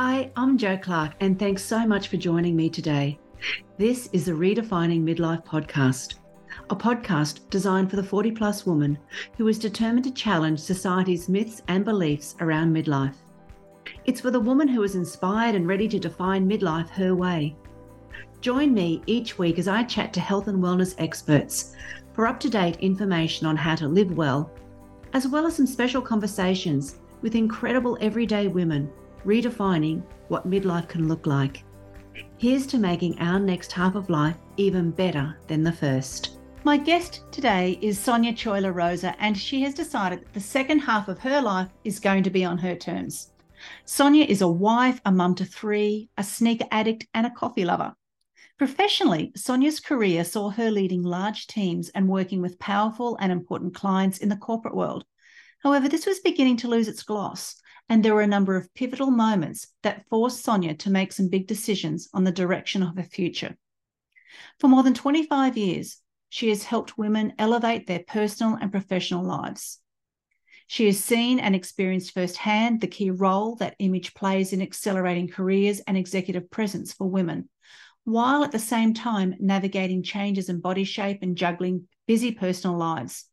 Hi, I'm Jo Clark, and thanks so much for joining me today. This is the Redefining Midlife podcast, a podcast designed for the 40 plus woman who is determined to challenge society's myths and beliefs around midlife. It's for the woman who is inspired and ready to define midlife her way. Join me each week as I chat to health and wellness experts for up to date information on how to live well, as well as some special conversations with incredible everyday women redefining what midlife can look like. Here's to making our next half of life even better than the first. My guest today is Sonya Choi La Rosa, and she has decided that the second half of her life is going to be on her terms. Sonya is a wife, a mum to three, a sneaker addict, and a coffee lover. Professionally, Sonya's career saw her leading large teams and working with powerful and important clients in the corporate world. However, this was beginning to lose its gloss and there were a number of pivotal moments that forced Sonya to make some big decisions on the direction of her future. For more than 25 years, she has helped women elevate their personal and professional lives. She has seen and experienced firsthand the key role that image plays in accelerating careers and executive presence for women, while at the same time navigating changes in body shape and juggling busy personal lives.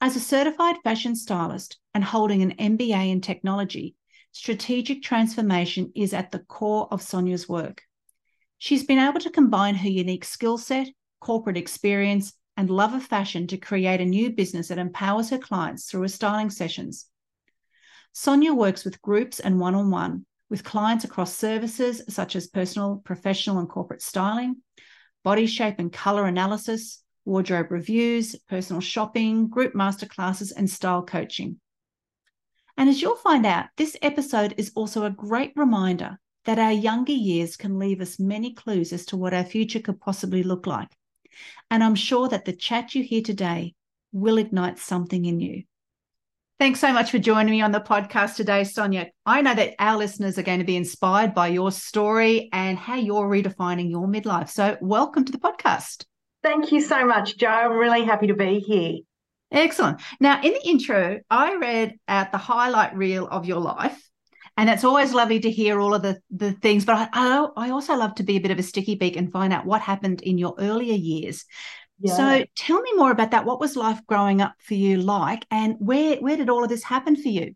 As a certified fashion stylist and holding an MBA in technology, strategic transformation is at the core of Sonya's work. She's been able to combine her unique skill set, corporate experience, and love of fashion to create a new business that empowers her clients through her styling sessions. Sonya works with groups and one on one with clients across services such as personal, professional, and corporate styling, body shape and color analysis, wardrobe reviews, personal shopping, group masterclasses, and style coaching. And as you'll find out, this episode is also a great reminder that our younger years can leave us many clues as to what our future could possibly look like. And I'm sure that the chat you hear today will ignite something in you. Thanks so much for joining me on the podcast today, Sonya. I know that our listeners are going to be inspired by your story and how you're redefining your midlife. So, welcome to the podcast. Thank you so much, Jo. I'm really happy to be here. Excellent. Now, in the intro, I read out the highlight reel of your life, and it's always lovely to hear all of the, the things. But I, I also love to be a bit of a sticky beak and find out what happened in your earlier years. Yeah. So, tell me more about that. What was life growing up for you like, and where where did all of this happen for you?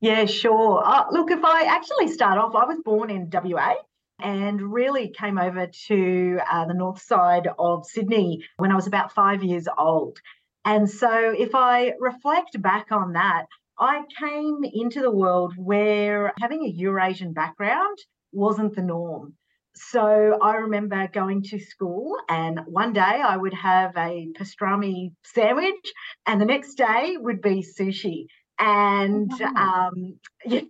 Yeah, sure. Uh, look, if I actually start off, I was born in WA and really came over to uh, the north side of Sydney when I was about five years old. And so, if I reflect back on that, I came into the world where having a Eurasian background wasn't the norm. So I remember going to school, and one day I would have a pastrami sandwich, and the next day would be sushi. And oh, um, yeah,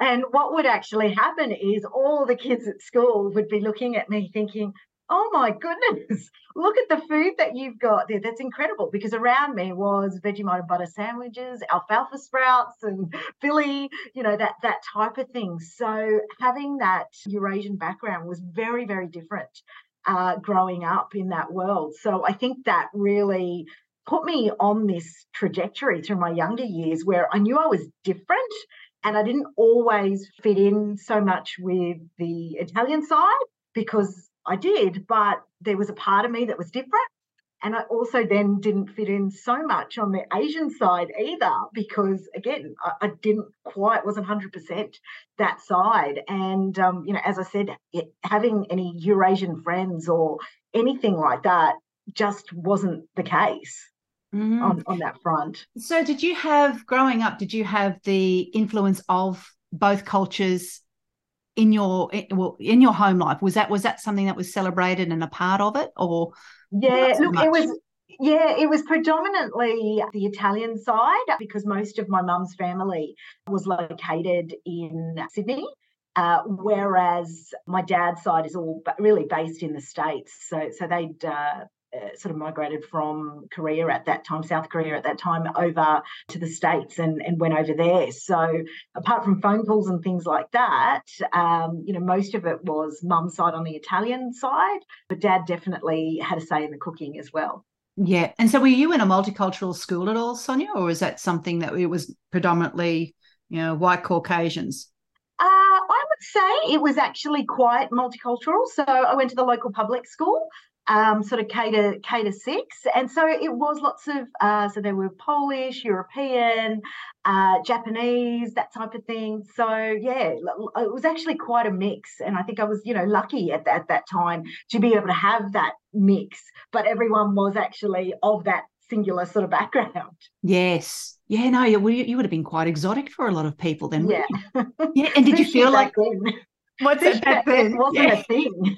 and what would actually happen is all the kids at school would be looking at me thinking, oh my goodness, look at the food that you've got there. That's incredible. Because around me was Vegemite and butter sandwiches, alfalfa sprouts, and Philly, you know, that that type of thing. So having that Eurasian background was very, very different uh, growing up in that world. So I think that really put me on this trajectory through my younger years where I knew I was different and I didn't always fit in so much with the Italian side because I did, but there was a part of me that was different. And I also then didn't fit in so much on the Asian side either, because again, I, I didn't quite, wasn't 100% that side. And, um, you know, as I said, it, having any Eurasian friends or anything like that just wasn't the case mm-hmm. on, on that front. So, did you have growing up? Did you have the influence of both cultures in your well in your home life? Was that was that something that was celebrated and a part of it, or yeah? Look, much? it was. Yeah, it was predominantly the Italian side because most of my mum's family was located in Sydney. Uh, whereas my dad's side is all really based in the states, so so they'd uh, uh, sort of migrated from Korea at that time, South Korea at that time, over to the States and, and went over there. So, apart from phone calls and things like that, um, you know, most of it was mum's side on the Italian side, but dad definitely had a say in the cooking as well. Yeah. And so, were you in a multicultural school at all, Sonya, or is that something that it was predominantly, you know, white Caucasians? Uh, I would say it was actually quite multicultural. So I went to the local public school, um, sort of K to K to six, and so it was lots of. Uh, so there were Polish, European, uh, Japanese, that type of thing. So yeah, it was actually quite a mix, and I think I was, you know, lucky at, at that time to be able to have that mix. But everyone was actually of that singular sort of background. Yes. Yeah, no, you, you would have been quite exotic for a lot of people then. Yeah. Yeah. And did you feel like then. what's it back then? wasn't yeah. a thing.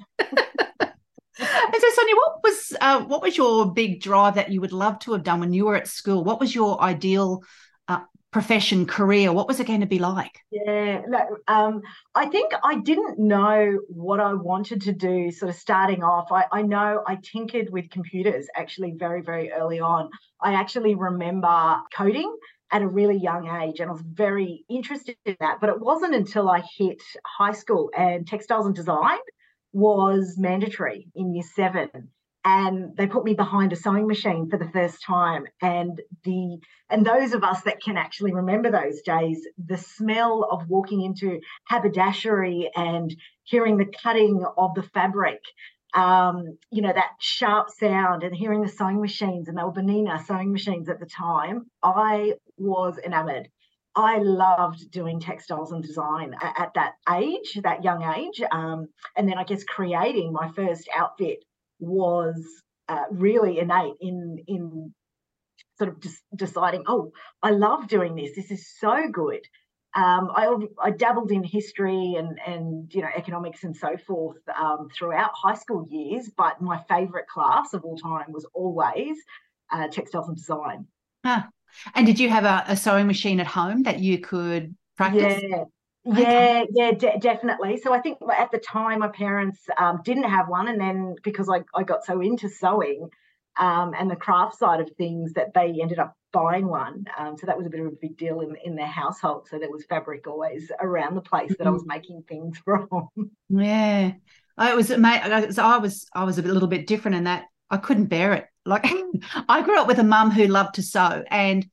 And so, Sonya, what was uh, what was your big drive that you would love to have done when you were at school? What was your ideal uh, profession, career? What was it going to be like? Yeah, um, I think I didn't know what I wanted to do. Sort of starting off, I, I know I tinkered with computers actually very, very early on. I actually remember coding at a really young age and I was very interested in that. But it wasn't until I hit high school and textiles and design was mandatory in year seven and they put me behind a sewing machine for the first time. And the and those of us that can actually remember those days the smell of walking into haberdashery and hearing the cutting of the fabric um, you know that sharp sound and hearing the sewing machines and they were Bernina sewing machines at the time i was enamored I loved doing textiles and design at, at that age, that young age. Um, and then I guess creating my first outfit was uh, really innate in in sort of just deciding, oh, I love doing this. This is so good. Um, I, I dabbled in history and and you know economics and so forth um, throughout high school years, but my favourite class of all time was always uh, textiles and design. Huh. And did you have a, a sewing machine at home that you could practice? Yeah. Yeah, yeah, de- definitely. So I think at the time my parents um, didn't have one, and then because I, I got so into sewing um, and the craft side of things, that they ended up buying one. Um, so that was a bit of a big deal in in their household. So there was fabric always around the place that I was mm-hmm. making things from. Yeah, I was So I was I was a little bit different in that I couldn't bear it. Like I grew up with a mum who loved to sew and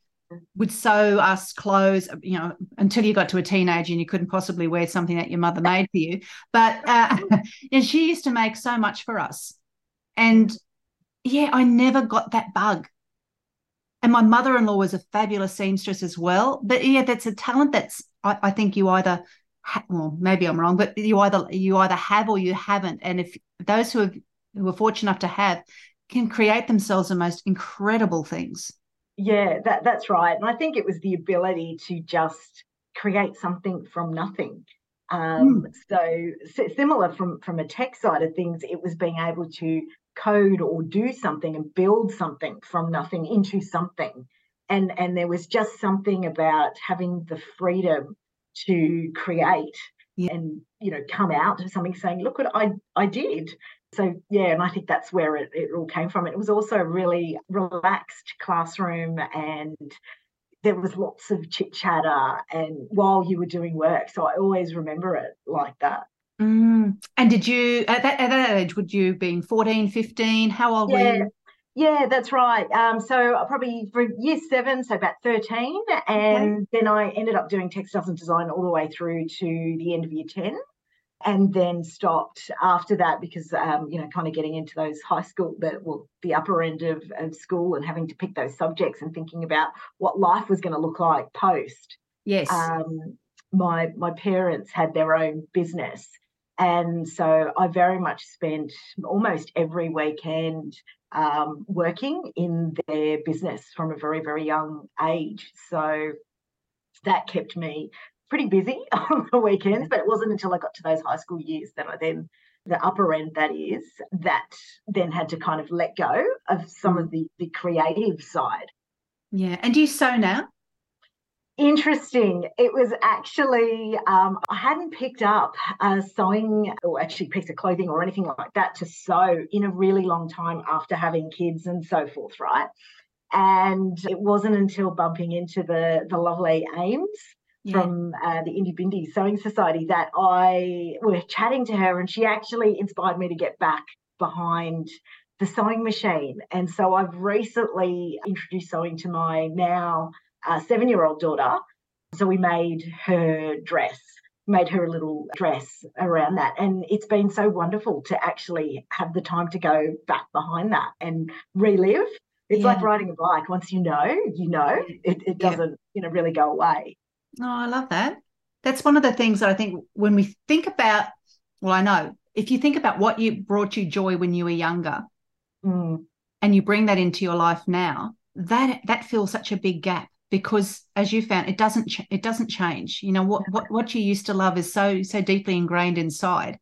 would sew us clothes, you know, until you got to a teenager and you couldn't possibly wear something that your mother made for you. But uh, and she used to make so much for us. And yeah, I never got that bug. And my mother-in-law was a fabulous seamstress as well. But yeah, that's a talent that's I, I think you either well, maybe I'm wrong, but you either you either have or you haven't. And if those who have who are fortunate enough to have can create themselves the most incredible things. Yeah, that, that's right. And I think it was the ability to just create something from nothing. Um, mm. so, similar from from a tech side of things, it was being able to code or do something and build something from nothing into something. And and there was just something about having the freedom to create yeah. and you know come out to something saying, look what I I did so yeah and i think that's where it, it all came from it was also a really relaxed classroom and there was lots of chit chatter and while you were doing work so i always remember it like that mm. and did you at that, at that age would you been 14 15 how old yeah. were you yeah, that's right. Um, so probably for year seven, so about 13. And okay. then I ended up doing textiles and design all the way through to the end of year 10 and then stopped after that because um, you know kind of getting into those high school the well the upper end of, of school and having to pick those subjects and thinking about what life was going to look like post yes. um, my my parents had their own business. And so i very much spent almost every weekend um, working in their business from a very very young age. So that kept me pretty busy on the weekends, but it wasn't until I got to those high school years that I then, the upper end that is, that then had to kind of let go of some mm. of the, the creative side. Yeah. And do you sew now? Interesting. It was actually, um, I hadn't picked up a sewing or actually piece of clothing or anything like that to sew in a really long time after having kids and so forth, right? And it wasn't until bumping into the, the lovely Ames yeah. from uh, the Indie Bindi Sewing Society that I were chatting to her, and she actually inspired me to get back behind the sewing machine. And so I've recently introduced sewing to my now uh, seven year old daughter. So we made her dress made her a little dress around that. And it's been so wonderful to actually have the time to go back behind that and relive. It's yeah. like riding a bike. Once you know, you know, it, it doesn't, yeah. you know, really go away. Oh, I love that. That's one of the things that I think when we think about, well, I know if you think about what you brought you joy when you were younger mm. and you bring that into your life now, that that fills such a big gap because as you found it doesn't ch- it doesn't change you know what, what what you used to love is so so deeply ingrained inside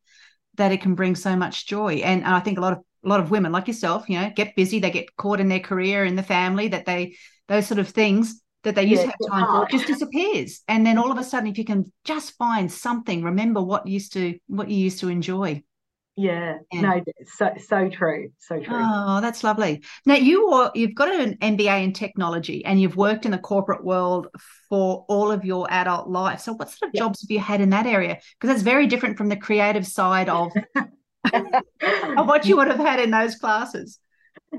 that it can bring so much joy and i think a lot of a lot of women like yourself you know get busy they get caught in their career in the family that they those sort of things that they used yeah, to have time for just disappears and then all of a sudden if you can just find something remember what used to what you used to enjoy yeah, yeah, no, so so true, so true. Oh, that's lovely. Now you are you've got an MBA in technology, and you've worked in the corporate world for all of your adult life. So, what sort of jobs have you had in that area? Because that's very different from the creative side of of what you would have had in those classes.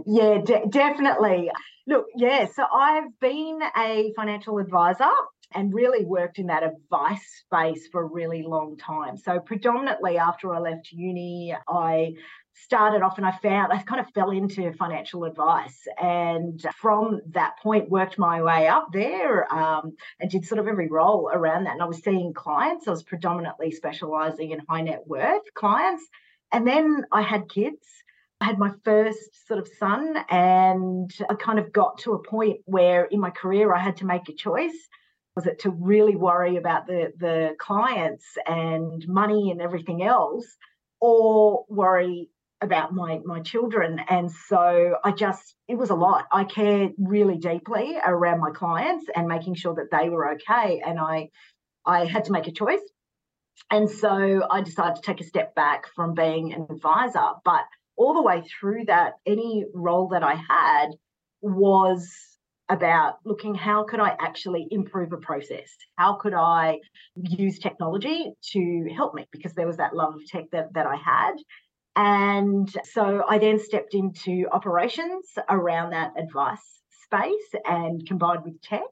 Yeah, de- definitely. Look, yeah, so I've been a financial advisor and really worked in that advice space for a really long time. So, predominantly after I left uni, I started off and I found I kind of fell into financial advice. And from that point, worked my way up there um, and did sort of every role around that. And I was seeing clients, I was predominantly specializing in high net worth clients. And then I had kids. I had my first sort of son, and I kind of got to a point where in my career I had to make a choice. Was it to really worry about the the clients and money and everything else or worry about my my children? And so i just it was a lot. I cared really deeply around my clients and making sure that they were okay and i i had to make a choice. And so i decided to take a step back from being an advisor but all the way through that any role that i had was about looking how could I actually improve a process? How could I use technology to help me? Because there was that love of tech that, that I had. And so I then stepped into operations around that advice space and combined with tech.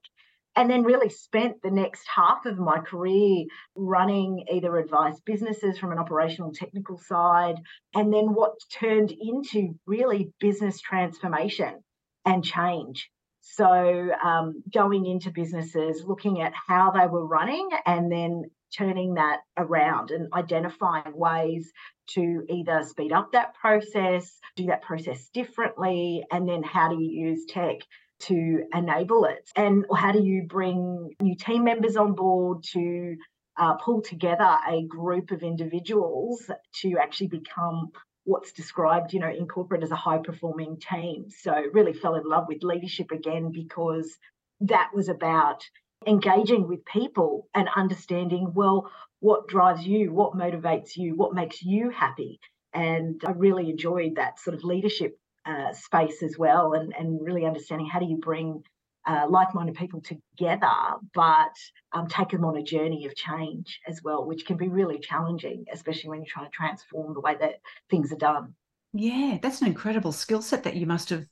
And then really spent the next half of my career running either advice businesses from an operational technical side, and then what turned into really business transformation and change. So, um, going into businesses, looking at how they were running and then turning that around and identifying ways to either speed up that process, do that process differently, and then how do you use tech to enable it? And how do you bring new team members on board to uh, pull together a group of individuals to actually become what's described, you know, in corporate as a high performing team. So really fell in love with leadership again because that was about engaging with people and understanding, well, what drives you, what motivates you, what makes you happy. And I really enjoyed that sort of leadership uh, space as well, and, and really understanding how do you bring uh, like-minded people together, but um, take them on a journey of change as well, which can be really challenging, especially when you're trying to transform the way that things are done. Yeah, that's an incredible skill set that you must have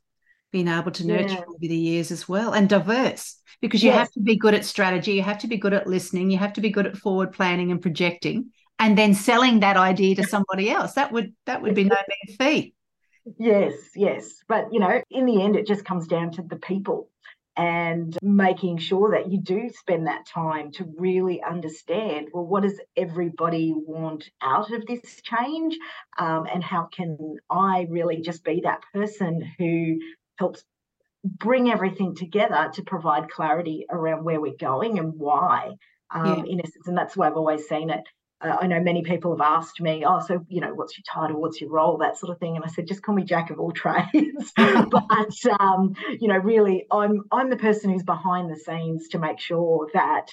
been able to nurture yeah. over the years as well, and diverse because you yes. have to be good at strategy, you have to be good at listening, you have to be good at forward planning and projecting, and then selling that idea to somebody else. That would that would be no mean feat. Yes, yes, but you know, in the end, it just comes down to the people and making sure that you do spend that time to really understand well what does everybody want out of this change? Um, and how can i really just be that person who helps bring everything together to provide clarity around where we're going and why? Um, yeah. in essence and that's the way i've always seen it uh, I know many people have asked me, oh, so, you know, what's your title? What's your role? That sort of thing. And I said, just call me Jack of all trades. but, um, you know, really, I'm, I'm the person who's behind the scenes to make sure that,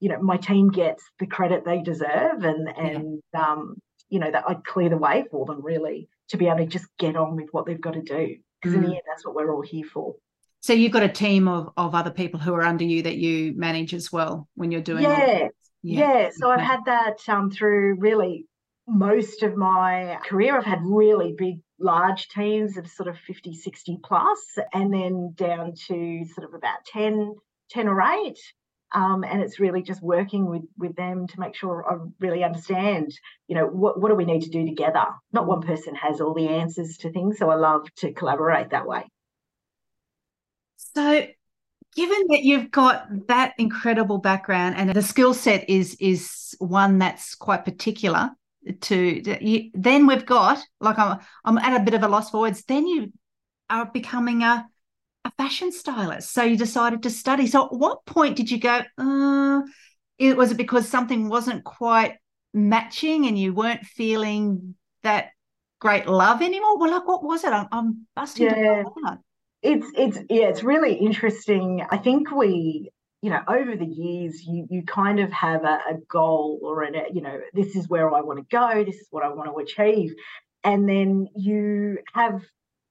you know, my team gets the credit they deserve and, and, yeah. um, you know, that I clear the way for them really to be able to just get on with what they've got to do. Because mm. in the mm. end, that's what we're all here for. So you've got a team of, of other people who are under you that you manage as well when you're doing yeah yeah. yeah so I've had that um, through really most of my career. I've had really big, large teams of sort of 50, 60 plus, and then down to sort of about 10, 10 or 8. Um, and it's really just working with with them to make sure I really understand, you know, what what do we need to do together? Not one person has all the answers to things, so I love to collaborate that way. So, given that you've got that incredible background and the skill set is is one that's quite particular to you, then we've got like I'm I'm at a bit of a loss for words. Then you are becoming a a fashion stylist. So you decided to study. So at what point did you go? Uh, it was it because something wasn't quite matching and you weren't feeling that great love anymore? Well, like what was it? I'm, I'm busting yeah. It's it's yeah, it's really interesting. I think we you know over the years you you kind of have a, a goal or a you know this is where I want to go. This is what I want to achieve, and then you have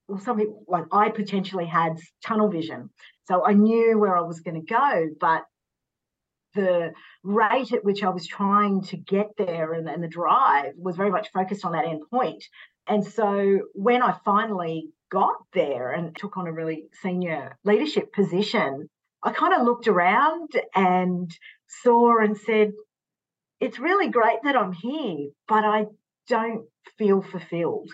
well, like I potentially had tunnel vision. So I knew where I was going to go, but the rate at which I was trying to get there and, and the drive was very much focused on that end point. And so when I finally got there and took on a really senior leadership position, I kind of looked around and saw and said, it's really great that I'm here, but I don't feel fulfilled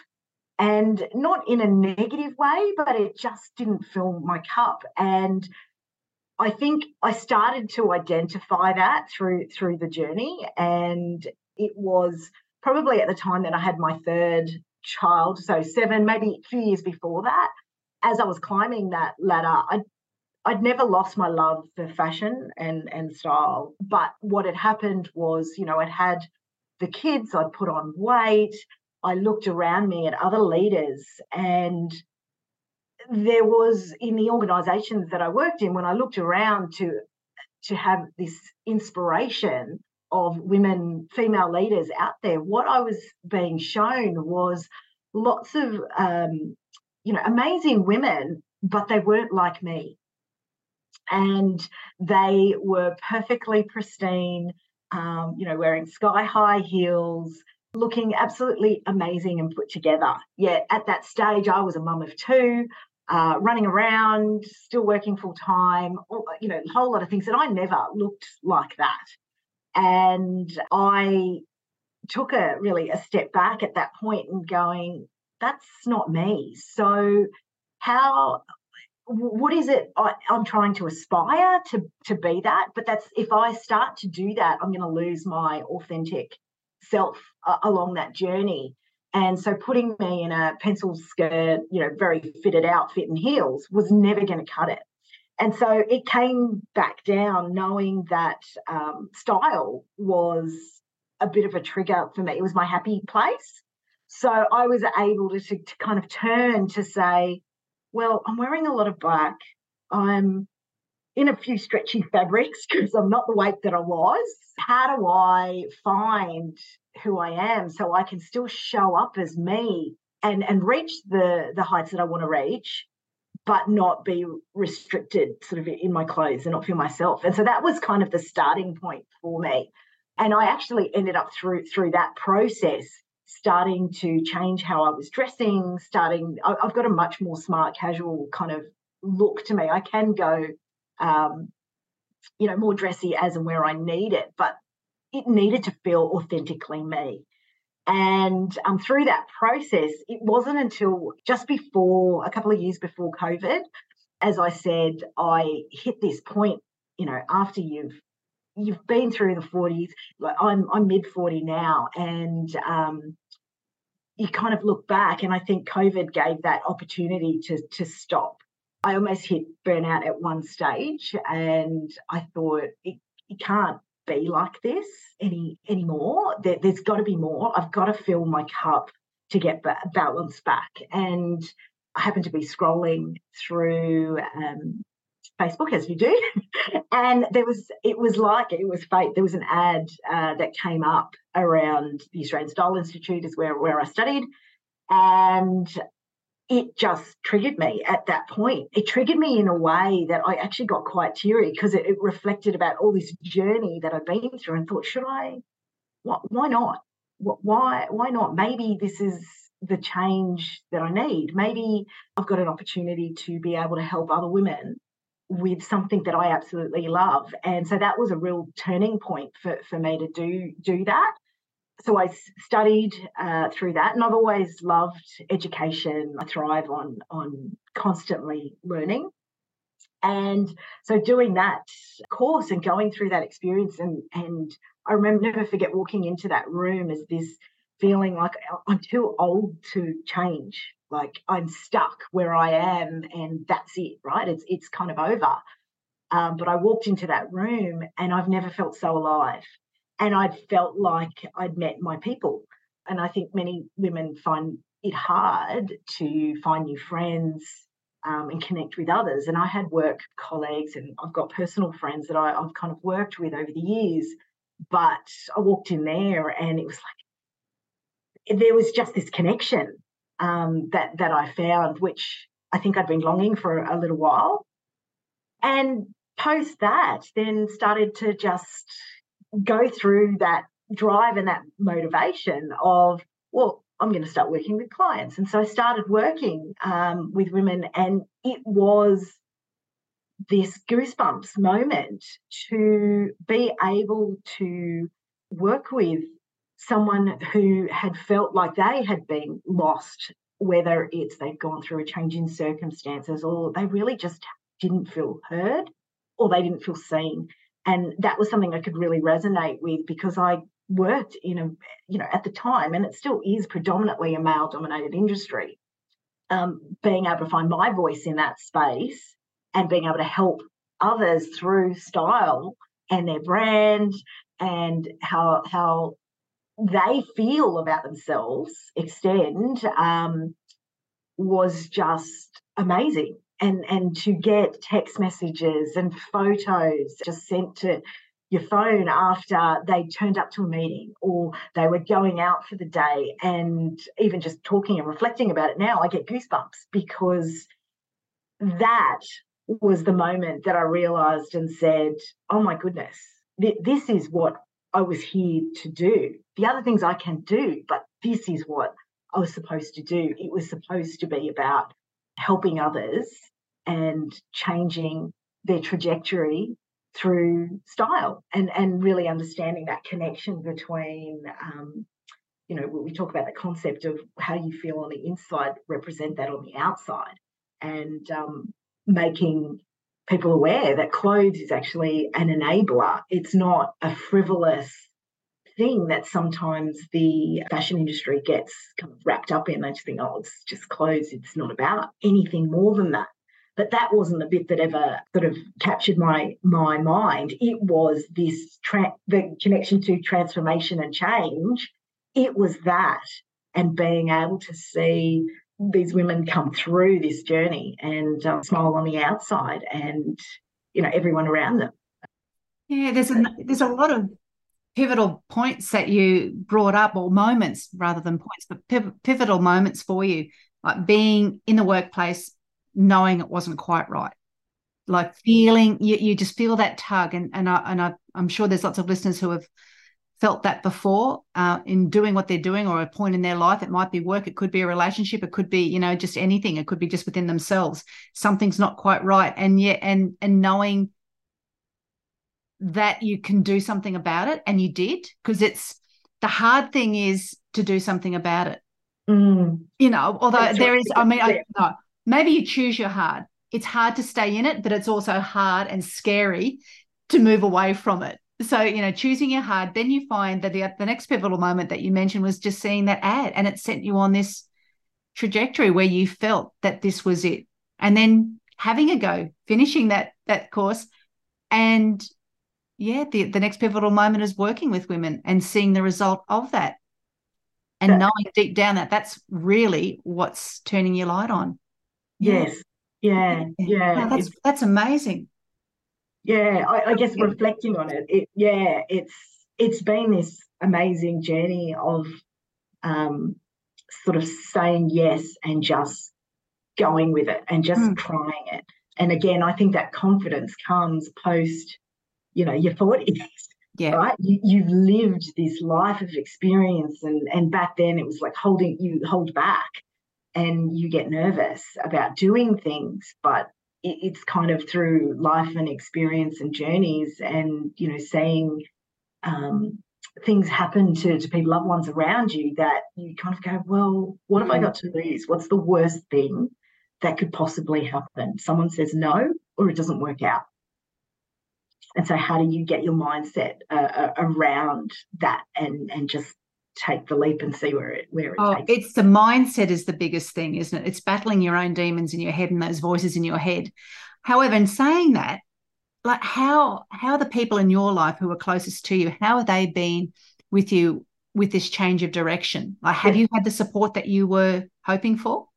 and not in a negative way, but it just didn't fill my cup. And I think I started to identify that through through the journey, and it was probably at the time that I had my third child, so seven, maybe a few years before that. As I was climbing that ladder, I I'd never lost my love for fashion and and style, but what had happened was, you know, I'd had the kids, I'd put on weight, I looked around me at other leaders and there was in the organizations that I worked in when I looked around to to have this inspiration of women female leaders out there what I was being shown was lots of um, you know amazing women but they weren't like me and they were perfectly pristine um, you know wearing sky high heels looking absolutely amazing and put together. Yet at that stage, I was a mum of two, uh, running around, still working full time, you know, a whole lot of things. And I never looked like that. And I took a really a step back at that point and going, that's not me. So how what is it I, am trying to aspire to to be that but that's if i start to do that i'm going to lose my authentic self uh, along that journey. And so putting me in a pencil skirt, you know, very fitted outfit and heels was never going to cut it. And so it came back down knowing that um, style was a bit of a trigger for me. It was my happy place. So I was able to, to, to kind of turn to say, well, I'm wearing a lot of black. I'm in a few stretchy fabrics because I'm not the weight that I was. How do I find who I am so I can still show up as me and and reach the the heights that I want to reach, but not be restricted sort of in my clothes and not feel myself. And so that was kind of the starting point for me. And I actually ended up through through that process starting to change how I was dressing, starting I've got a much more smart casual kind of look to me. I can go um, you know, more dressy as and where I need it, but it needed to feel authentically me. And um, through that process, it wasn't until just before a couple of years before COVID, as I said, I hit this point, you know, after you've you've been through the 40s, like I'm I'm mid 40 now, and um, you kind of look back, and I think COVID gave that opportunity to to stop. I almost hit burnout at one stage, and I thought it, it can't be like this any anymore. There, has got to be more. I've got to fill my cup to get balance back. And I happened to be scrolling through um, Facebook as you do, and there was it was like it was fate. There was an ad uh, that came up around the Australian Style Institute, is where where I studied, and it just triggered me at that point. It triggered me in a way that I actually got quite teary because it, it, reflected about all this journey that I've been through and thought, should I? What, why not? What, why? Why not? Maybe this is the change that I need. Maybe I've got an opportunity to be able to help other women with something that I absolutely love. And so that was a real turning point for, for me to do do that. So I studied uh, through that, and I've always loved education. I thrive on on constantly learning, and so doing that course and going through that experience, and and I remember never forget walking into that room as this feeling like I'm too old to change like I'm stuck where I am and that's it, right? It's it's kind of over. Um, but I walked into that room and I've never felt so alive. And I'd felt like I'd met my people. And I think many women find it hard to find new friends um, and connect with others. And I had work colleagues and I've got personal friends that I, I've kind of worked with over the years. But I walked in there and it was like there was just this connection um, that that I found, which I think I'd been longing for a little while. And post that, then started to just go through that drive and that motivation of, well, I'm going to start working with clients. And so I started working um, with women, and it was this goosebumps moment to be able to work with someone who had felt like they had been lost, whether it's they've gone through a change in circumstances or they really just didn't feel heard or they didn't feel seen. And that was something I could really resonate with because I worked in a, you know, at the time, and it still is predominantly a male dominated industry. Um, being able to find my voice in that space and being able to help others through style and their brand and how how they feel about themselves extend um, was just amazing. And and to get text messages and photos just sent to your phone after they turned up to a meeting or they were going out for the day and even just talking and reflecting about it now, I get goosebumps because that was the moment that I realized and said, oh my goodness, th- this is what I was here to do. The other things I can do, but this is what I was supposed to do. It was supposed to be about helping others and changing their trajectory through style and, and really understanding that connection between, um, you know, we talk about the concept of how you feel on the inside, represent that on the outside, and um, making people aware that clothes is actually an enabler. It's not a frivolous thing that sometimes the fashion industry gets kind of wrapped up in. They just think, oh, it's just clothes. It's not about anything more than that. But that wasn't the bit that ever sort of captured my my mind. It was this tra- the connection to transformation and change. It was that, and being able to see these women come through this journey and um, smile on the outside and you know everyone around them yeah there's a there's a lot of pivotal points that you brought up or moments rather than points but pivotal moments for you like being in the workplace knowing it wasn't quite right like feeling you, you just feel that tug and and I, and I, I'm sure there's lots of listeners who have felt that before uh, in doing what they're doing or a point in their life. It might be work, it could be a relationship, it could be you know just anything. It could be just within themselves. Something's not quite right, and yet and and knowing that you can do something about it, and you did because it's the hard thing is to do something about it. Mm. You know, although That's there right. is, I mean, I, no, maybe you choose your hard. It's hard to stay in it, but it's also hard and scary to move away from it so you know choosing your hard then you find that the, the next pivotal moment that you mentioned was just seeing that ad and it sent you on this trajectory where you felt that this was it and then having a go finishing that that course and yeah the, the next pivotal moment is working with women and seeing the result of that. And yeah. knowing deep down that that's really what's turning your light on. Yes. Yeah. Yeah, yeah. that's that's amazing. Yeah I, I, guess reflecting on it, it yeah it's it's been this amazing journey of um, sort of saying yes and just going with it and just mm. trying it. And again i think that confidence comes post you know your 40s yeah right you, you've lived this life of experience and and back then it was like holding you hold back and you get nervous about doing things but it, it's kind of through life and experience and journeys and, you know, seeing um, things happen to, to people, loved ones around you that you kind of go, well, what have I mm. got to lose? What's the worst thing that could possibly happen? Someone says no, or it doesn't work out. And so, how do you get your mindset uh, uh around that and and just take the leap and see where it where it oh, takes. It's the mindset is the biggest thing, isn't it? It's battling your own demons in your head and those voices in your head. However, in saying that, like how how are the people in your life who are closest to you, how have they been with you with this change of direction? Like have you had the support that you were hoping for?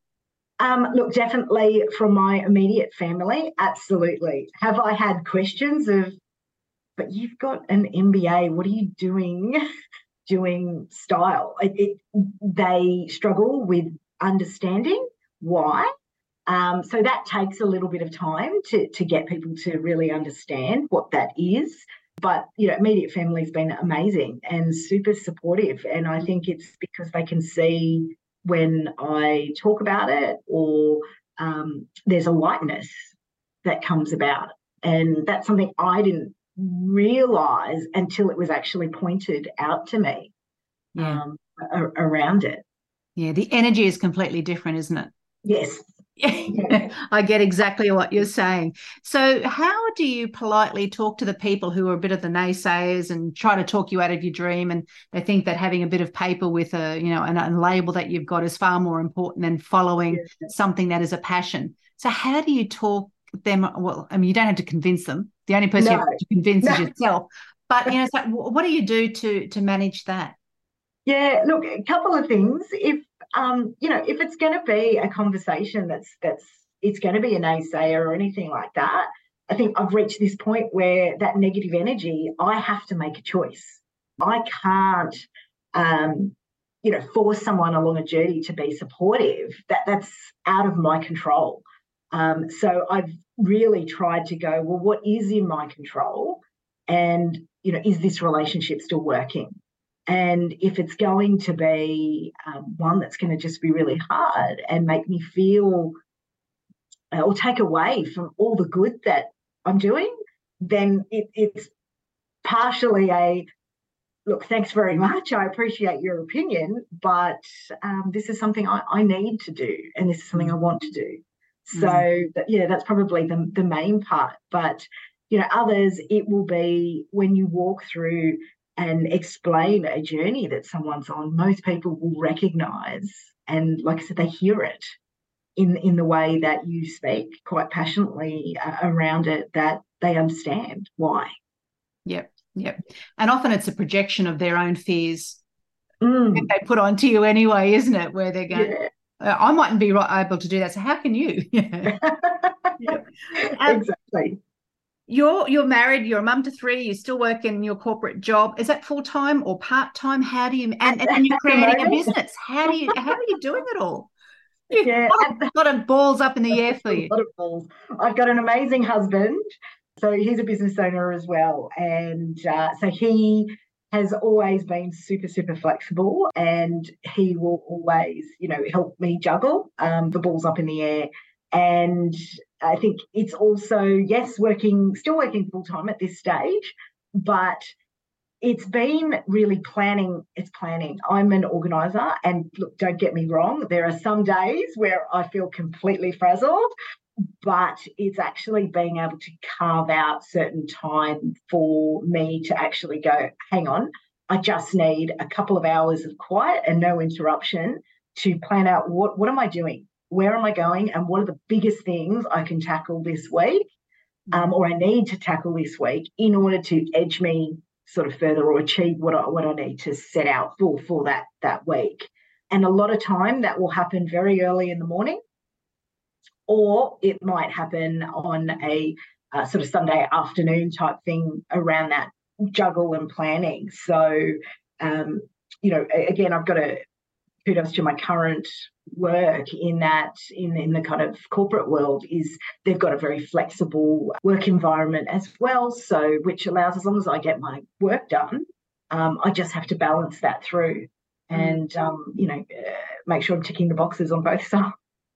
Um, look, definitely from my immediate family, absolutely. Have I had questions of, but you've got an MBA, what are you doing? doing style. It, it, they struggle with understanding why. Um, so that takes a little bit of time to, to get people to really understand what that is. But you know, immediate family's been amazing and super supportive. And I think it's because they can see when I talk about it or um, there's a lightness that comes about. And that's something I didn't realize until it was actually pointed out to me yeah. um, around it. Yeah, the energy is completely different, isn't it? Yes. I get exactly what you're saying. So, how do you politely talk to the people who are a bit of the naysayers and try to talk you out of your dream? And they think that having a bit of paper with a, you know, a label that you've got is far more important than following yeah. something that is a passion. So, how do you talk them? Well, I mean, you don't have to convince them. The only person no. you have to convince no. is yourself. But you know, so what do you do to to manage that? Yeah, look, a couple of things. If um, you know, if it's going to be a conversation that's that's it's going to be a naysayer or anything like that, I think I've reached this point where that negative energy, I have to make a choice. I can't, um, you know, force someone along a journey to be supportive. That that's out of my control. Um, so I've really tried to go, well, what is in my control? And, you know, is this relationship still working? And if it's going to be um, one that's going to just be really hard and make me feel uh, or take away from all the good that I'm doing, then it, it's partially a look, thanks very much. I appreciate your opinion, but um, this is something I, I, need to do and this is something I want to do. So mm. that, yeah, that's probably the, the main part. But you know, others it will be when you walk through and explain a journey that someone's on. Most people will recognize and, like I said, they hear it in in the way that you speak quite passionately uh, around it. That they understand why. Yep, yep. And often it's a projection of their own fears mm. that they put onto you anyway, isn't it? Where they're going. Yeah I mightn't be able to do that. So how can you? yeah. um, exactly. You're you're married. You're a mum to three. You still work in your corporate job. Is that full time or part time? How do you and, and you're creating a business? How do you how are you doing it all? Yeah, a lot of balls up in the air for you. A lot of balls. I've got an amazing husband. So he's a business owner as well, and uh, so he has always been super, super flexible and he will always, you know, help me juggle um, the balls up in the air. And I think it's also, yes, working, still working full time at this stage, but it's been really planning. It's planning. I'm an organizer, and look, don't get me wrong, there are some days where I feel completely frazzled, but it's actually being able to carve out certain time for me to actually go, hang on, I just need a couple of hours of quiet and no interruption to plan out what, what am I doing? Where am I going? And what are the biggest things I can tackle this week um, or I need to tackle this week in order to edge me sort of further or achieve what I, what I need to set out for for that, that week. And a lot of time that will happen very early in the morning or it might happen on a uh, sort of Sunday afternoon type thing around that juggle and planning. So, um, you know, again, I've got to kudos to my current work in that in, in the kind of corporate world is they've got a very flexible work environment as well so which allows as long as i get my work done um, i just have to balance that through mm. and um, you know uh, make sure i'm ticking the boxes on both sides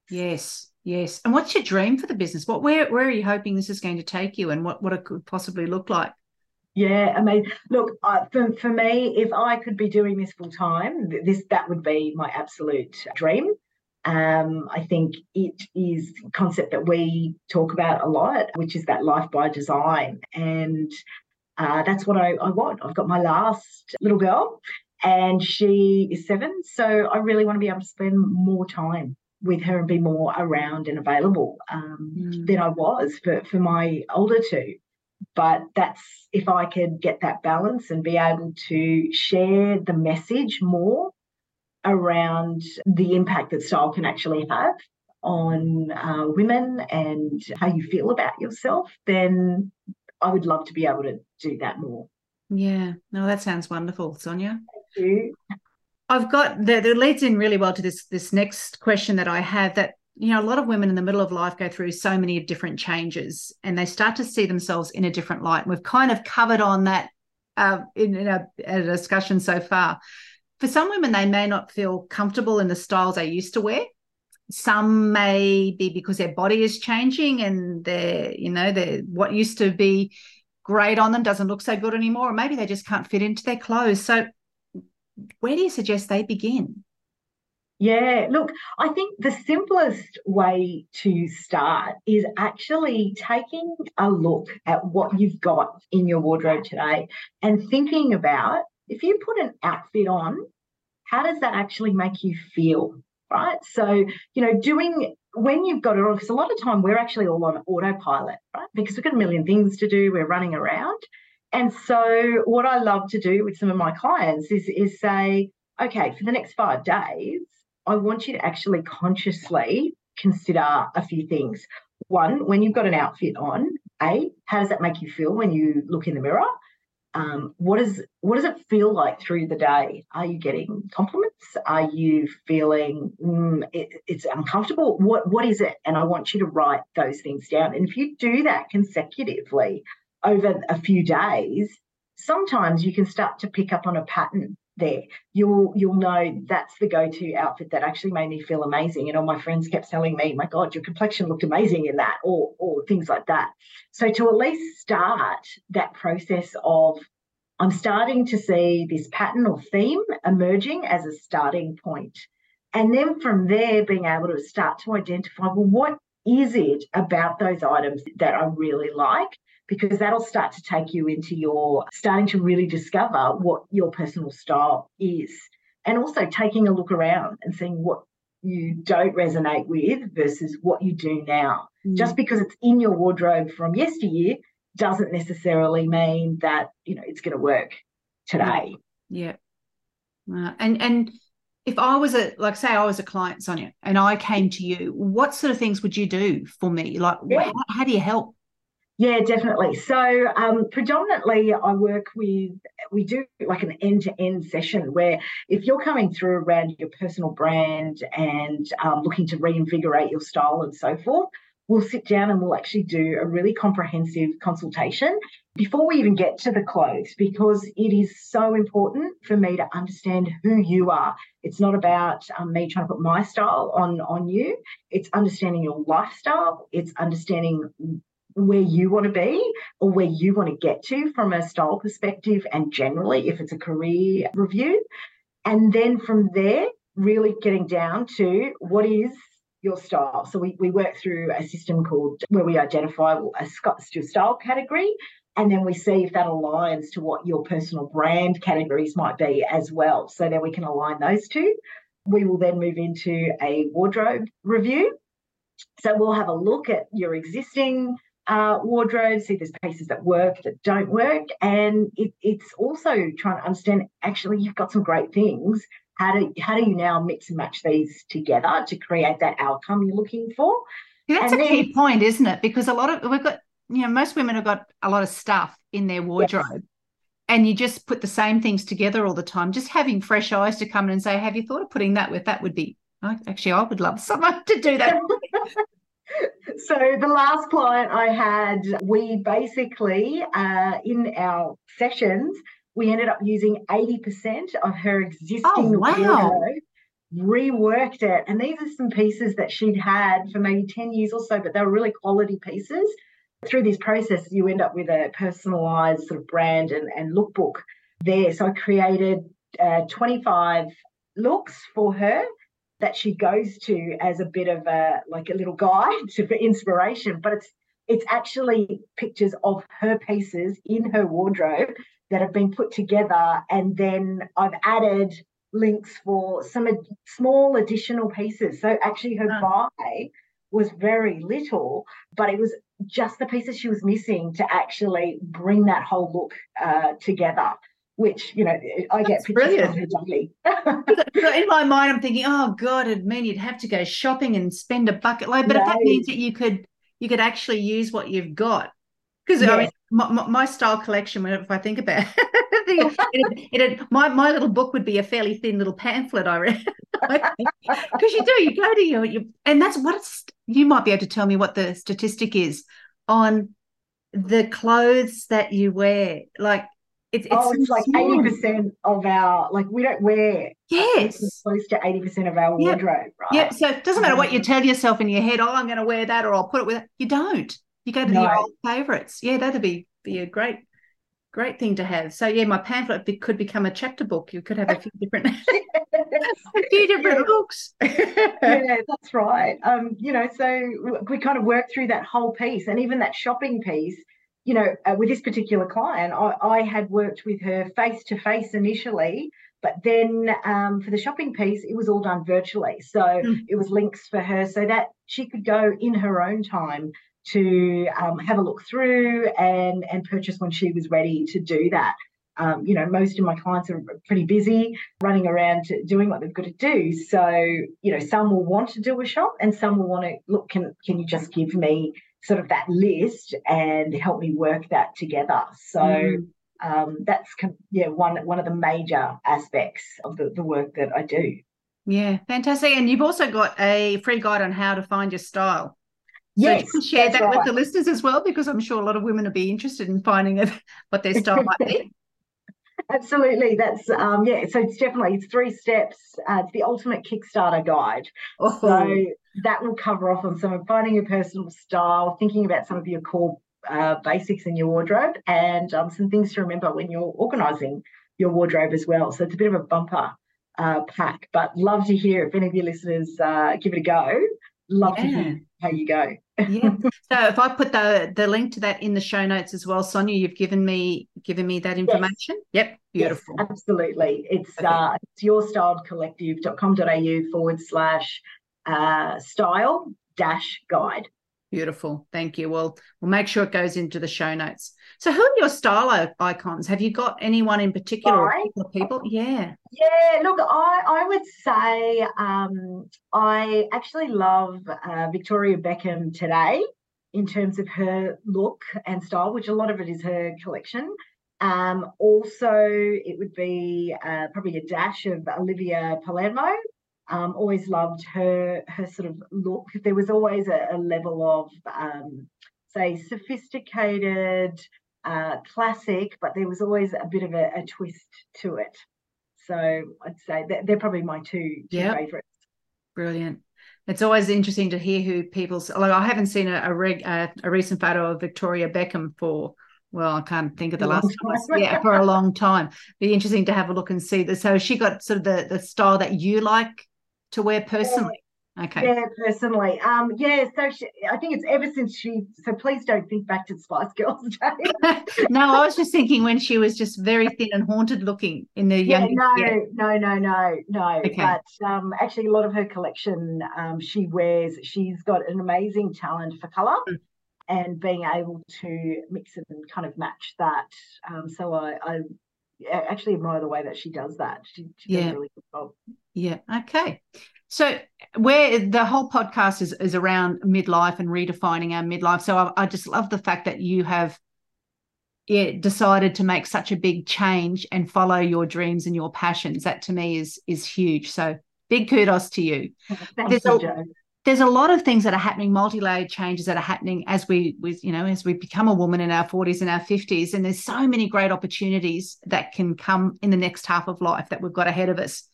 yes Yes. And what's your dream for the business? What where where are you hoping this is going to take you and what, what it could possibly look like? Yeah, I mean, look, uh, for, for me, if I could be doing this full time, this that would be my absolute dream. Um, I think it is a concept that we talk about a lot, which is that life by design. And uh, that's what I, I want. I've got my last little girl and she is seven. So I really want to be able to spend more time with her and be more around and available um, mm. than I was for, for my older two. But that's if I could get that balance and be able to share the message more around the impact that style can actually have on uh, women and how you feel about yourself, then I would love to be able to do that more. Yeah, no, that sounds wonderful, Sonya. Thank you. I've got that leads in really well to this this next question that I have that you know a lot of women in the middle of life go through so many different changes and they start to see themselves in a different light. We've kind of covered on that uh, in, in a, a discussion so far. For some women, they may not feel comfortable in the styles they used to wear. Some may be because their body is changing and they're, you know, they're what used to be great on them doesn't look so good anymore, or maybe they just can't fit into their clothes. So where do you suggest they begin? Yeah, look, I think the simplest way to start is actually taking a look at what you've got in your wardrobe today and thinking about if you put an outfit on, how does that actually make you feel? Right. So, you know, doing when you've got it on, because a lot of time we're actually all on autopilot, right? Because we've got a million things to do, we're running around. And so, what I love to do with some of my clients is, is say, okay, for the next five days, I want you to actually consciously consider a few things. One, when you've got an outfit on, A, how does that make you feel when you look in the mirror? Um, what is what does it feel like through the day? Are you getting compliments? Are you feeling mm, it, it's uncomfortable? What what is it? And I want you to write those things down. And if you do that consecutively, over a few days, sometimes you can start to pick up on a pattern there. You'll you'll know that's the go-to outfit that actually made me feel amazing. And all my friends kept telling me, my God, your complexion looked amazing in that, or or things like that. So to at least start that process of I'm starting to see this pattern or theme emerging as a starting point. And then from there, being able to start to identify, well, what is it about those items that I really like? Because that'll start to take you into your starting to really discover what your personal style is. And also taking a look around and seeing what you don't resonate with versus what you do now. Mm. Just because it's in your wardrobe from yesteryear doesn't necessarily mean that, you know, it's going to work today. Yeah. yeah. Uh, and and if I was a like say I was a client, Sonya, and I came to you, what sort of things would you do for me? Like yeah. how, how do you help? Yeah, definitely. So, um, predominantly, I work with, we do like an end to end session where if you're coming through around your personal brand and um, looking to reinvigorate your style and so forth, we'll sit down and we'll actually do a really comprehensive consultation before we even get to the clothes because it is so important for me to understand who you are. It's not about um, me trying to put my style on on you. It's understanding your lifestyle. It's understanding where you want to be or where you want to get to from a style perspective and generally if it's a career review. And then from there, really getting down to what is your style. So we, we work through a system called where we identify a style category and then we see if that aligns to what your personal brand categories might be as well. So then we can align those two. We will then move into a wardrobe review. So we'll have a look at your existing uh, wardrobe, see there's pieces that work, that don't work. And it, it's also trying to understand actually, you've got some great things. How do, how do you now mix and match these together to create that outcome you're looking for? Yeah, that's and a then, key point, isn't it? Because a lot of we've got, you know, most women have got a lot of stuff in their wardrobe. Yes. And you just put the same things together all the time. Just having fresh eyes to come in and say, "Have you thought of putting that with that?" Would be actually, I would love someone to do that. so the last client I had, we basically uh, in our sessions we ended up using 80% of her existing oh, wow. reworked it. And these are some pieces that she'd had for maybe 10 years or so, but they were really quality pieces. Through this process, you end up with a personalized sort of brand and, and lookbook there. So I created uh, 25 looks for her that she goes to as a bit of a like a little guide to, for inspiration but it's it's actually pictures of her pieces in her wardrobe that have been put together and then i've added links for some ad- small additional pieces so actually her oh. buy was very little but it was just the pieces she was missing to actually bring that whole look uh, together which you know I get pictures brilliant. daily. in my mind, I'm thinking, oh God, it'd mean you'd have to go shopping and spend a bucket load. But no. if that means that you could you could actually use what you've got, because yes. I mean, my, my, style collection, if I think about it, it, it, my my little book would be a fairly thin little pamphlet, I read. Because you do, you go to your, your and that's what it's. You might be able to tell me what the statistic is on the clothes that you wear, like it's, it's, oh, it's like eighty percent of our like we don't wear yes close to eighty percent of our wardrobe, yep. right? Yeah. So it doesn't matter what you tell yourself in your head. Oh, I'm going to wear that, or I'll put it with. You don't. You go to no. your old favorites. Yeah, that'd be be a great great thing to have. So yeah, my pamphlet could become a chapter book. You could have a few different a few different books. yeah, that's right. Um, you know, so we kind of work through that whole piece, and even that shopping piece you know, uh, with this particular client, I, I, had worked with her face to face initially, but then um, for the shopping piece, it was all done virtually. So mm. it was links for her so that she could go in her own time to um, have a look through and and purchase when she was ready to do that. Um, you know, most of my clients are pretty busy running around doing what they've got to do. So, you know, some will want to do a shop and some will want to look, can, can you just give me sort of that list and help me work that together. So mm. um, that's yeah one one of the major aspects of the, the work that I do. Yeah, fantastic. And you've also got a free guide on how to find your style. Yes, so you can share that right. with the listeners as well, because I'm sure a lot of women would be interested in finding what their style might be. Absolutely, that's um, yeah. So it's definitely it's three steps. Uh, it's the ultimate Kickstarter guide. Oh. So that will cover off on some of finding your personal style, thinking about some of your core uh, basics in your wardrobe, and um, some things to remember when you're organising your wardrobe as well. So it's a bit of a bumper uh, pack, but love to hear if any of your listeners uh, give it a go. Love yeah. to hear how you go. Yeah. So if I put the the link to that in the show notes as well, Sonya, you've given me given me that information. Yes. Yep. Beautiful. Yes, absolutely. It's okay. uh it's yourstyledcollective.com.au forward slash uh, style dash guide. Beautiful. Thank you. Well, we'll make sure it goes into the show notes. So, who are your style icons? Have you got anyone in particular? People? Yeah. Yeah. Look, I I would say um, I actually love uh, Victoria Beckham today in terms of her look and style, which a lot of it is her collection. Um, also, it would be uh, probably a dash of Olivia Palermo um, always loved her her sort of look. There was always a, a level of um, say sophisticated, uh, classic, but there was always a bit of a, a twist to it. So I'd say that they're probably my two, two yep. favorites. Brilliant. It's always interesting to hear who people's like. I haven't seen a a, reg, a, a recent photo of Victoria Beckham for well, I can't think of the last time. yeah, for a long time. Be interesting to have a look and see that. So she got sort of the the style that you like to wear personally? Okay. Yeah, personally. Um, yeah, so she, I think it's ever since she. So please don't think back to Spice Girls days. no, I was just thinking when she was just very thin and haunted looking in the yeah, young. No, yeah. no, no, no, no. Okay. But um, actually, a lot of her collection, um, she wears. She's got an amazing talent for color. Mm. And being able to mix and kind of match that, um, so I, I actually admire the way that she does that. She, she yeah. does a really good job. Yeah. Okay. So where the whole podcast is is around midlife and redefining our midlife. So I, I just love the fact that you have yeah, decided to make such a big change and follow your dreams and your passions. That to me is is huge. So big kudos to you. Thank there's, you a, there's a lot of things that are happening, multi-layered changes that are happening as we, we, you know, as we become a woman in our 40s and our 50s. And there's so many great opportunities that can come in the next half of life that we've got ahead of us.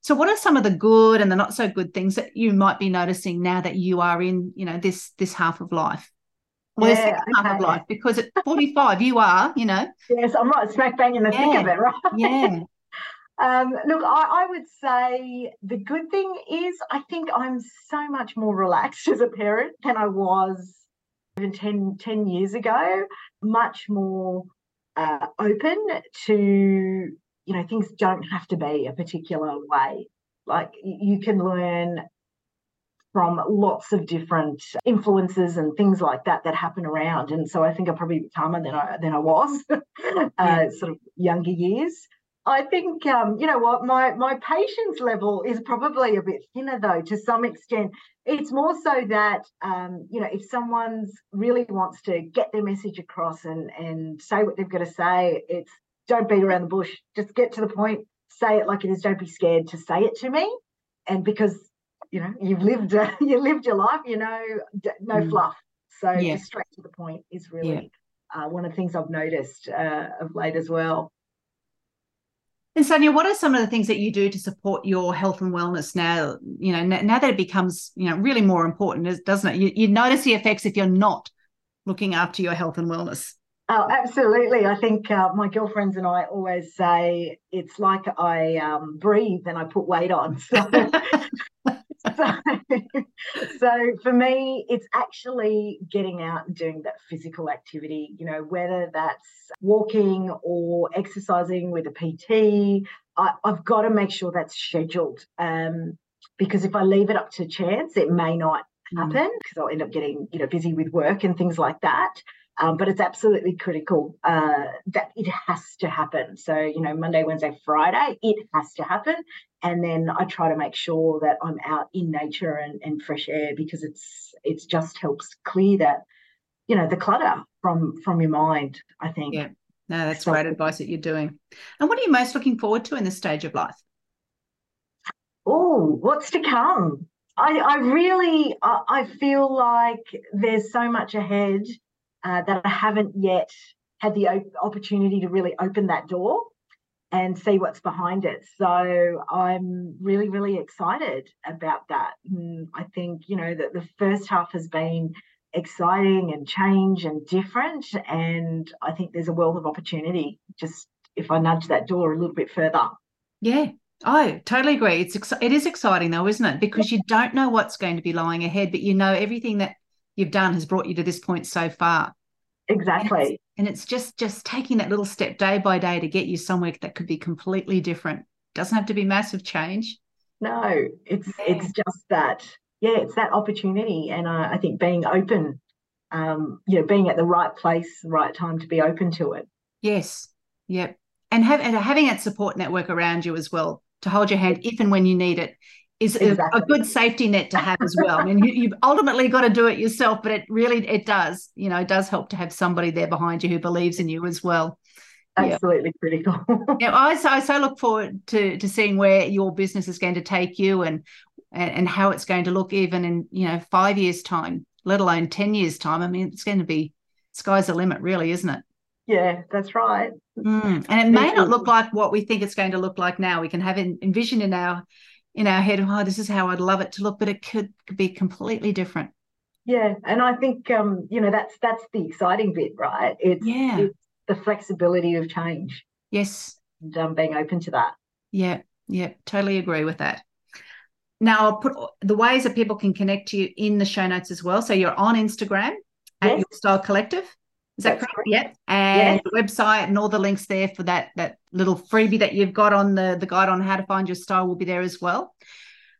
So, what are some of the good and the not so good things that you might be noticing now that you are in, you know, this this half of life? Well, yeah, okay. half of life, because at 45, you are, you know. Yes, I'm right smack bang in the yeah. thick of it, right? Yeah. Um, look, I, I, would say the good thing is I think I'm so much more relaxed as a parent than I was even 10, 10 years ago, much more uh, open to, you know, things don't have to be a particular way. Like you can learn from lots of different influences and things like that that happen around. And so I think I'm probably calmer than I than I was, uh, sort of younger years. I think um, you know what my my patience level is probably a bit thinner though to some extent. It's more so that um, you know if someone's really wants to get their message across and and say what they've got to say, it's don't beat around the bush. Just get to the point. Say it like it is. Don't be scared to say it to me. And because you know you've lived uh, you lived your life, you know no mm. fluff. So yeah. just straight to the point is really yeah. uh, one of the things I've noticed uh, of late as well. And Sonya, what are some of the things that you do to support your health and wellness now? You know, now that it becomes, you know, really more important, doesn't it? You, you notice the effects if you're not looking after your health and wellness. Oh, absolutely. I think uh, my girlfriends and I always say it's like I um, breathe and I put weight on. So, so, so for me, it's actually getting out and doing that physical activity, you know, whether that's walking or exercising with a PT. I, have got to make sure that's scheduled um, because if I leave it up to chance, it may not mm. happen because. I'll end up getting, you know, busy with work and things like that. Um, but it's absolutely critical uh, that it has to happen. So, you know, Monday, Wednesday, Friday, it has to happen. And then I try to make sure that I'm out in nature and, and fresh air because it's it's just helps clear that, you know, the clutter from from your mind. I think. Yeah, no, that's so, great advice that you're doing. And what are you most looking forward to in this stage of life? Oh, what's to come? I, I really I, I feel like there's so much ahead uh, that I haven't yet had the opportunity to really open that door and see what's behind it. So I'm really, really excited about that. And I think, you know, that the first half has been exciting and change and different. And I think there's a world of opportunity just if I nudge that door a little bit further. Yeah. I totally agree. It's ex- it is exciting though, isn't it? Because you don't know what's going to be lying ahead, but you know everything that you've done has brought you to this point so far. Exactly. And it's, and it's just just taking that little step day by day to get you somewhere that could be completely different. Doesn't have to be massive change. No, it's it's just that. Yeah, it's that opportunity, and uh, I think being open, um, you know, being at the right place, right time to be open to it. Yes. Yep. And, have, and having that support network around you as well to hold your hand if and when you need it is exactly. a, good safety net to have as well. I mean, you, have ultimately got to do it yourself, but it really it does, you know, it does help to have somebody there behind you who believes in you as well. Absolutely yeah. critical. yeah, I so, I so look forward to to seeing where your business is going to take you and, and how it's going to look even in you know five years time, let alone ten years time. I mean, it's going to be sky's the limit, really, isn't it? Yeah, that's right. Mm. And it may not look like what we think it's going to look like now. We can have an envision in our in our head, oh, this is how I'd love it to look, but it could be completely different. Yeah, and I think um, you know that's that's the exciting bit, right? It's yeah, it's the flexibility of change. Yes, and um, being open to that. Yeah, yeah, totally agree with that. Now I'll put the ways that people can connect to you in the show notes as well. So you're on Instagram at yes. Your Style Collective. Is that correct? Yep. And the website and all the links there for that that little freebie that you've got on the the guide on how to find your style will be there as well.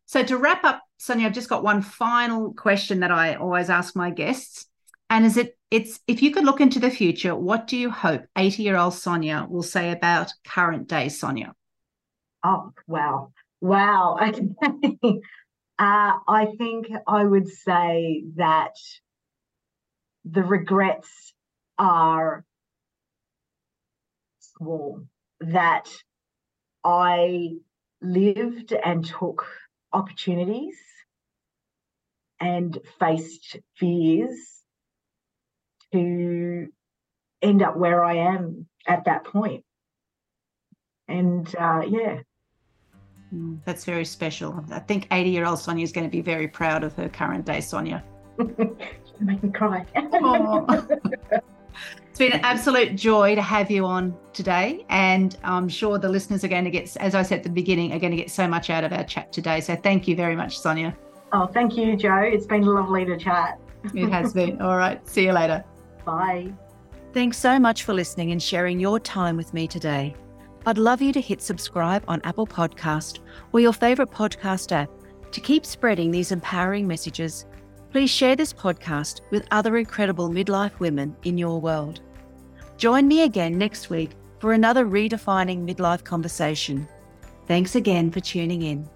So to wrap up, Sonya, I've just got one final question that I always ask my guests. And is it it's if you could look into the future, what do you hope 80-year-old Sonya will say about current day Sonya? Oh, wow. Wow. Okay. uh, I think I would say that the regrets are small, that I lived and took opportunities and faced fears to end up where I am at that point. And uh, yeah. Mm, that's very special. I think 80 year old Sonya is going to be very proud of her current day Sonya. make me cry. it's been an absolute joy to have you on today. And I'm sure the listeners are going to get, as I said at the beginning, are going to get so much out of our chat today. So thank you very much, Sonya. Oh, thank you, Joe. It's been lovely to chat. it has been. All right. See you later. Bye. Thanks so much for listening and sharing your time with me today. I'd love you to hit subscribe on Apple Podcast or your favorite podcast app to keep spreading these empowering messages. Please share this podcast with other incredible midlife women in your world. Join me again next week for another redefining midlife conversation. Thanks again for tuning in.